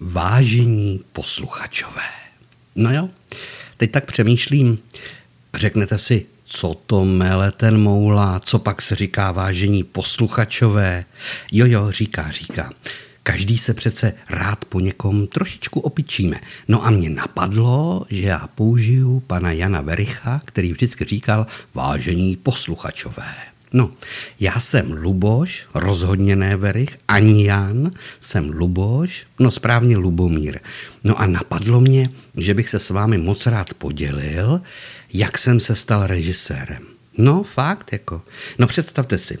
Vážení posluchačové. No jo, teď tak přemýšlím, řeknete si, co to mele ten moula, co pak se říká vážení posluchačové. Jo, jo, říká, říká. Každý se přece rád po někom trošičku opičíme. No a mě napadlo, že já použiju pana Jana Vericha, který vždycky říkal vážení posluchačové. No, já jsem Luboš, rozhodně ne Verich, ani Jan, jsem Luboš, no správně Lubomír. No a napadlo mě, že bych se s vámi moc rád podělil, jak jsem se stal režisérem. No, fakt, jako. No představte si,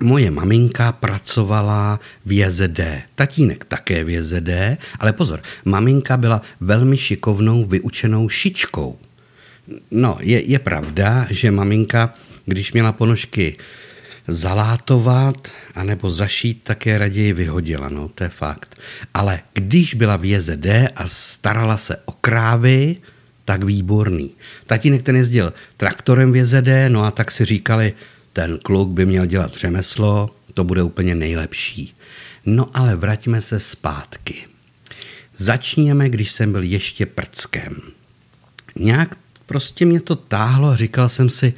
Moje maminka pracovala v JZD, tatínek také v JZD, ale pozor, maminka byla velmi šikovnou, vyučenou šičkou. No, je, je pravda, že maminka, když měla ponožky zalátovat anebo zašít, tak je raději vyhodila, no, to je fakt. Ale když byla v JZD a starala se o krávy, tak výborný. Tatínek ten jezdil traktorem v JZD, no a tak si říkali, ten kluk by měl dělat řemeslo, to bude úplně nejlepší. No ale vraťme se zpátky. Začněme, když jsem byl ještě prckem. Nějak prostě mě to táhlo a říkal jsem si,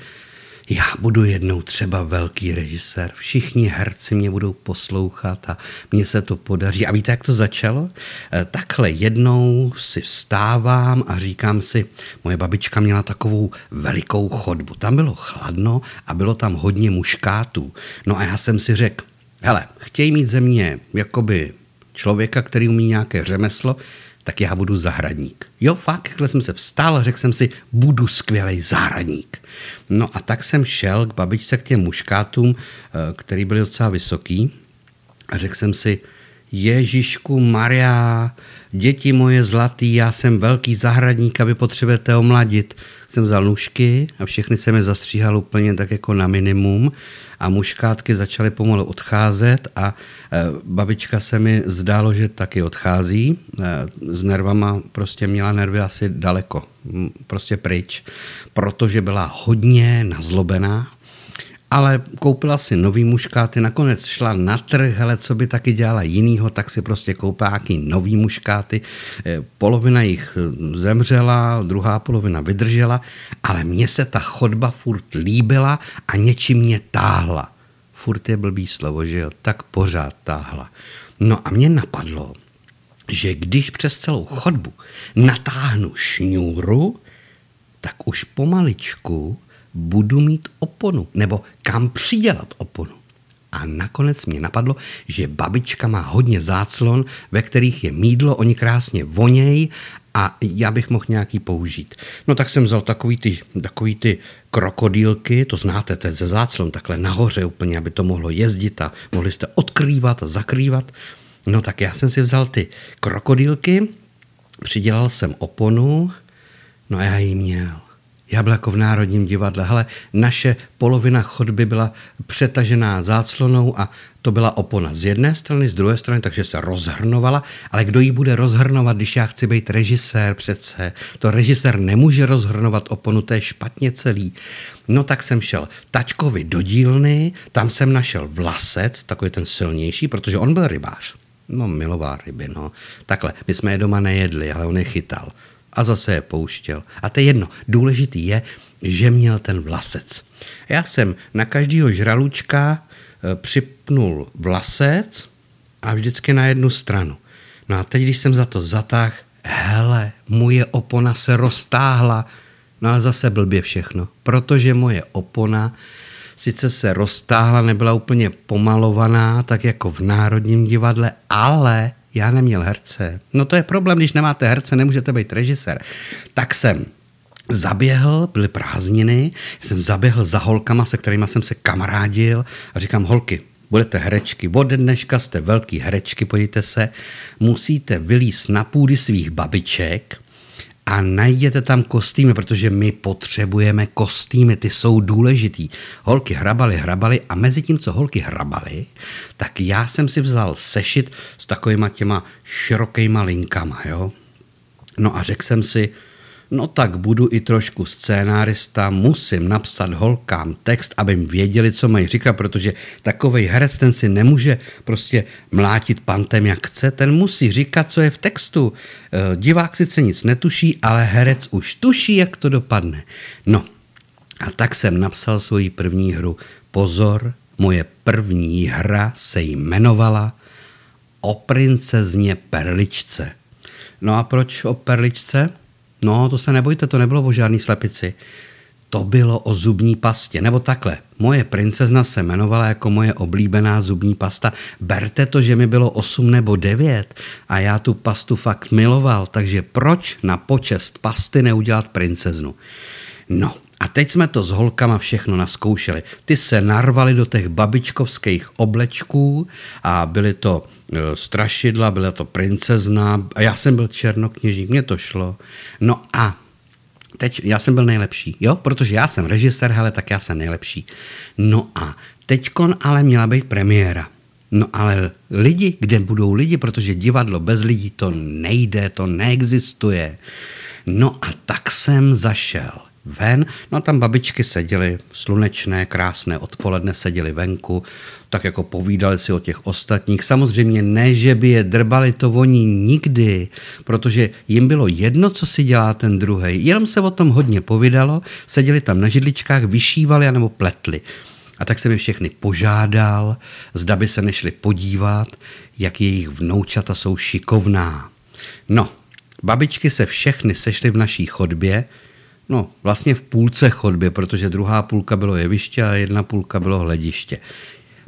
já budu jednou třeba velký režisér, všichni herci mě budou poslouchat a mně se to podaří. A víte, jak to začalo? Eh, takhle jednou si vstávám a říkám si, moje babička měla takovou velikou chodbu. Tam bylo chladno a bylo tam hodně muškátů. No a já jsem si řekl, hele, chtějí mít ze mě jakoby člověka, který umí nějaké řemeslo, tak já budu zahradník. Jo, fakt, takhle jsem se vstal řekl jsem si, budu skvělý zahradník. No a tak jsem šel k babičce k těm muškátům, eh, který byly docela vysoký a řekl jsem si, Ježíšku Maria, děti moje zlatý, já jsem velký zahradník a vy potřebujete omladit. Jsem vzal nůžky a všechny jsem je zastříhal úplně tak jako na minimum a muškátky začaly pomalu odcházet a e, babička se mi zdálo, že taky odchází. E, s nervama prostě měla nervy asi daleko, prostě pryč, protože byla hodně nazlobená ale koupila si nový muškáty, nakonec šla na trh, hele, co by taky dělala jinýho, tak si prostě koupila nějaký nový muškáty. Eh, polovina jich eh, zemřela, druhá polovina vydržela, ale mně se ta chodba furt líbila a něčím mě táhla. Furt je blbý slovo, že jo, tak pořád táhla. No a mě napadlo, že když přes celou chodbu natáhnu šňůru, tak už pomaličku budu mít oponu, nebo kam přidělat oponu. A nakonec mě napadlo, že babička má hodně záclon, ve kterých je mídlo, oni krásně voněj a já bych mohl nějaký použít. No tak jsem vzal takový ty, takový ty krokodýlky, to znáte, to je ze záclon, takhle nahoře úplně, aby to mohlo jezdit a mohli jste odkrývat a zakrývat. No tak já jsem si vzal ty krokodýlky, přidělal jsem oponu, no a já ji měl. Jako v Národním divadle. Hele, naše polovina chodby byla přetažená záclonou a to byla opona z jedné strany, z druhé strany, takže se rozhrnovala. Ale kdo ji bude rozhrnovat, když já chci být režisér přece? To režisér nemůže rozhrnovat oponu, to je špatně celý. No tak jsem šel tačkovi do dílny, tam jsem našel vlasec, takový ten silnější, protože on byl rybář. No, milová ryby, no. Takhle, my jsme je doma nejedli, ale on je chytal a zase je pouštěl. A to je jedno. Důležitý je, že měl ten vlasec. Já jsem na každého žralučka e, připnul vlasec a vždycky na jednu stranu. No a teď, když jsem za to zatáhl, hele, moje opona se roztáhla, no ale zase blbě všechno, protože moje opona sice se roztáhla, nebyla úplně pomalovaná, tak jako v Národním divadle, ale já neměl herce. No to je problém, když nemáte herce, nemůžete být režisér. Tak jsem zaběhl, byly prázdniny, jsem zaběhl za holkama, se kterými jsem se kamarádil a říkám, holky, budete herečky, od dneška jste velký herečky, pojďte se, musíte vylíst na půdy svých babiček, a najděte tam kostýmy, protože my potřebujeme kostýmy, ty jsou důležitý. Holky hrabaly, hrabaly a mezi tím, co holky hrabaly, tak já jsem si vzal sešit s takovýma těma širokýma linkama, jo. No a řekl jsem si, No tak budu i trošku scénárista, musím napsat holkám text, aby věděli, co mají říkat, protože takovej herec ten si nemůže prostě mlátit pantem, jak chce, ten musí říkat, co je v textu. E, divák sice nic netuší, ale herec už tuší, jak to dopadne. No, a tak jsem napsal svoji první hru. Pozor, moje první hra se jmenovala O princezně Perličce. No a proč o Perličce? No, to se nebojte, to nebylo o žádný slepici. To bylo o zubní pastě, nebo takhle. Moje princezna se jmenovala jako moje oblíbená zubní pasta. Berte to, že mi bylo 8 nebo 9 a já tu pastu fakt miloval, takže proč na počest pasty neudělat princeznu? No, a teď jsme to s holkama všechno naskoušeli. Ty se narvali do těch babičkovských oblečků a byly to strašidla, byla to princezna a já jsem byl černokněžník, mě to šlo. No a teď já jsem byl nejlepší, jo, protože já jsem režisér, hele, tak já jsem nejlepší. No a teďkon ale měla být premiéra. No ale lidi, kde budou lidi, protože divadlo bez lidí to nejde, to neexistuje. No a tak jsem zašel ven. No a tam babičky seděly, slunečné, krásné odpoledne, seděly venku, tak jako povídali si o těch ostatních. Samozřejmě ne, že by je drbali, to oni nikdy, protože jim bylo jedno, co si dělá ten druhý. Jenom se o tom hodně povídalo, seděli tam na židličkách, vyšívali anebo pletli. A tak jsem je všechny požádal, zda by se nešli podívat, jak jejich vnoučata jsou šikovná. No, babičky se všechny sešly v naší chodbě, No, vlastně v půlce chodby, protože druhá půlka bylo jeviště a jedna půlka bylo hlediště.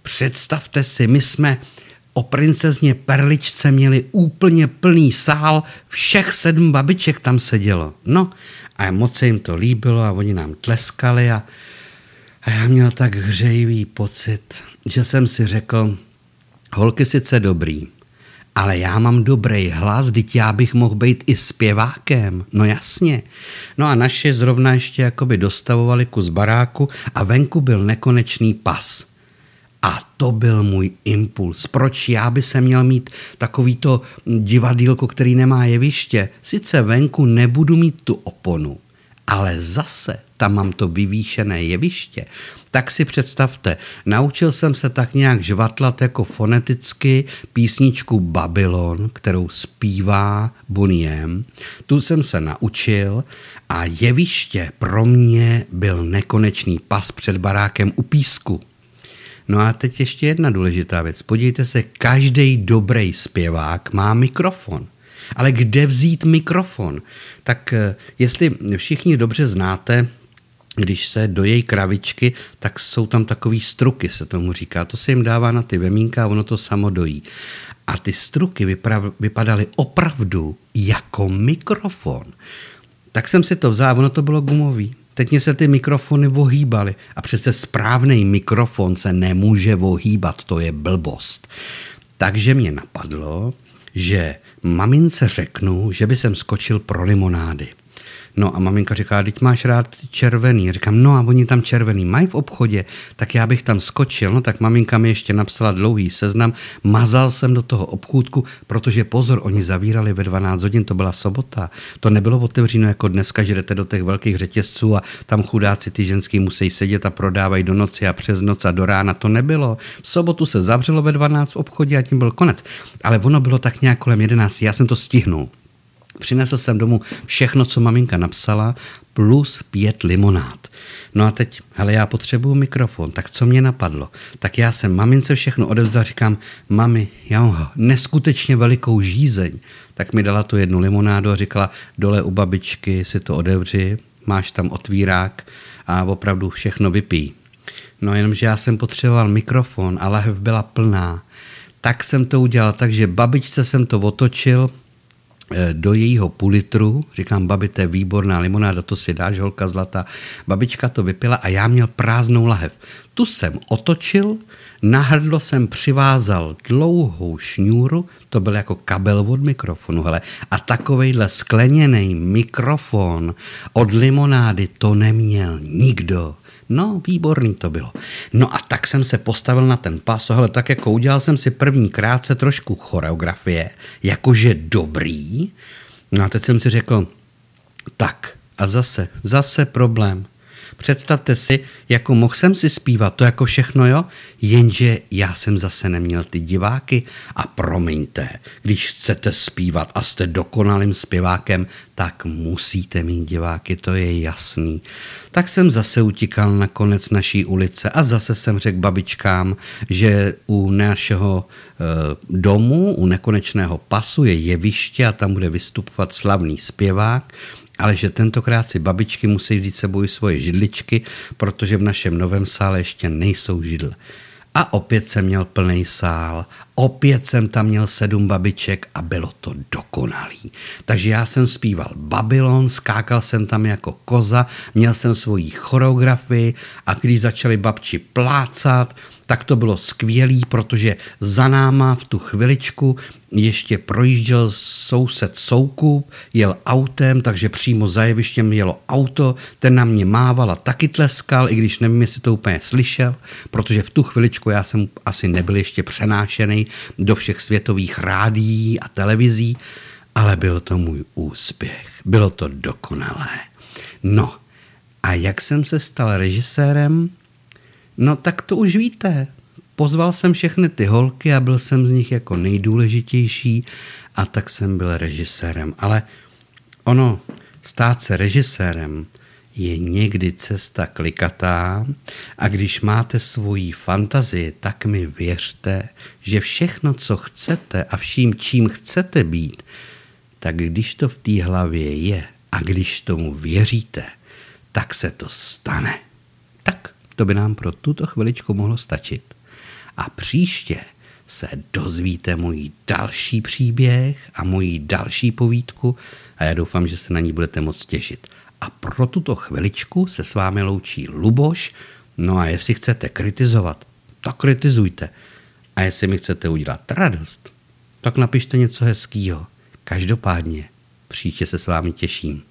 Představte si, my jsme o princezně Perličce měli úplně plný sál, všech sedm babiček tam sedělo. No a moc se jim to líbilo a oni nám tleskali a, a já měl tak hřejivý pocit, že jsem si řekl, holky sice dobrý, ale já mám dobrý hlas, teď já bych mohl být i zpěvákem, no jasně. No a naše zrovna ještě jakoby dostavovali kus baráku a venku byl nekonečný pas. A to byl můj impuls. Proč já by se měl mít takovýto divadílko, který nemá jeviště? Sice venku nebudu mít tu oponu, ale zase tam mám to vyvýšené jeviště. Tak si představte, naučil jsem se tak nějak žvatlat jako foneticky písničku Babylon, kterou zpívá Boniem. Tu jsem se naučil a jeviště pro mě byl nekonečný pas před barákem u písku. No a teď ještě jedna důležitá věc. Podívejte se, každý dobrý zpěvák má mikrofon. Ale kde vzít mikrofon? Tak eh, jestli všichni dobře znáte když se dojejí kravičky, tak jsou tam takový struky, se tomu říká. To se jim dává na ty vemínka a ono to samo dojí. A ty struky vypadaly opravdu jako mikrofon. Tak jsem si to vzal, ono to bylo gumový. Teď mě se ty mikrofony ohýbaly. A přece správný mikrofon se nemůže ohýbat, to je blbost. Takže mě napadlo, že mamince řeknu, že by jsem skočil pro limonády. No a maminka říká, teď máš rád červený. Říkám, no a oni tam červený mají v obchodě, tak já bych tam skočil. No tak maminka mi ještě napsala dlouhý seznam, mazal jsem do toho obchůdku, protože pozor, oni zavírali ve 12 hodin, to byla sobota. To nebylo otevřeno jako dneska, že jdete do těch velkých řetězců a tam chudáci ty ženský musí sedět a prodávají do noci a přes noc a do rána. To nebylo. V sobotu se zavřelo ve 12 v obchodě a tím byl konec. Ale ono bylo tak nějak kolem 11, já jsem to stihnul. Přinesl jsem domů všechno, co maminka napsala, plus pět limonád. No a teď, hele, já potřebuju mikrofon, tak co mě napadlo? Tak já jsem mamince všechno odevzdal, říkám, mami, já mám neskutečně velikou žízeň. Tak mi dala tu jednu limonádu a říkala, dole u babičky si to odevři, máš tam otvírák a opravdu všechno vypí. No jenomže já jsem potřeboval mikrofon a lahev byla plná. Tak jsem to udělal, takže babičce jsem to otočil, do jejího půl litru, říkám, babi, to je výborná limonáda, to si dáš, holka zlata. Babička to vypila a já měl prázdnou lahev. Tu jsem otočil, na hrdlo jsem přivázal dlouhou šňůru, to byl jako kabel od mikrofonu, hele, a takovejhle skleněný mikrofon od limonády to neměl nikdo. No, výborný to bylo. No a tak jsem se postavil na ten pas, hele, tak jako udělal jsem si první krátce trošku choreografie, jakože dobrý. No a teď jsem si řekl, Tak a zase, zase problém. Představte si, jako mohl jsem si zpívat to jako všechno, jo? Jenže já jsem zase neměl ty diváky a promiňte, když chcete zpívat a jste dokonalým zpěvákem, tak musíte mít diváky, to je jasný. Tak jsem zase utíkal na konec naší ulice a zase jsem řekl babičkám, že u našeho e, domu, u nekonečného pasu je jeviště a tam bude vystupovat slavný zpěvák ale že tentokrát si babičky musí vzít sebou i svoje židličky, protože v našem novém sále ještě nejsou židle. A opět jsem měl plný sál, opět jsem tam měl sedm babiček a bylo to dokonalý. Takže já jsem zpíval Babylon, skákal jsem tam jako koza, měl jsem svoji choreografii a když začali babči plácat, tak to bylo skvělý, protože za náma v tu chviličku ještě projížděl soused Soukup, jel autem, takže přímo za jevištěm jelo auto, ten na mě mával a taky tleskal, i když nevím, jestli to úplně slyšel, protože v tu chviličku já jsem asi nebyl ještě přenášený do všech světových rádií a televizí, ale byl to můj úspěch. Bylo to dokonalé. No, a jak jsem se stal režisérem? No tak to už víte. Pozval jsem všechny ty holky a byl jsem z nich jako nejdůležitější a tak jsem byl režisérem. Ale ono, stát se režisérem je někdy cesta klikatá a když máte svoji fantazii, tak mi věřte, že všechno, co chcete a vším, čím chcete být, tak když to v té hlavě je a když tomu věříte, tak se to stane. Tak to by nám pro tuto chviličku mohlo stačit. A příště se dozvíte můj další příběh a moji další povídku a já doufám, že se na ní budete moc těšit. A pro tuto chviličku se s vámi loučí Luboš. No a jestli chcete kritizovat, tak kritizujte. A jestli mi chcete udělat radost, tak napište něco hezkýho. Každopádně příště se s vámi těším.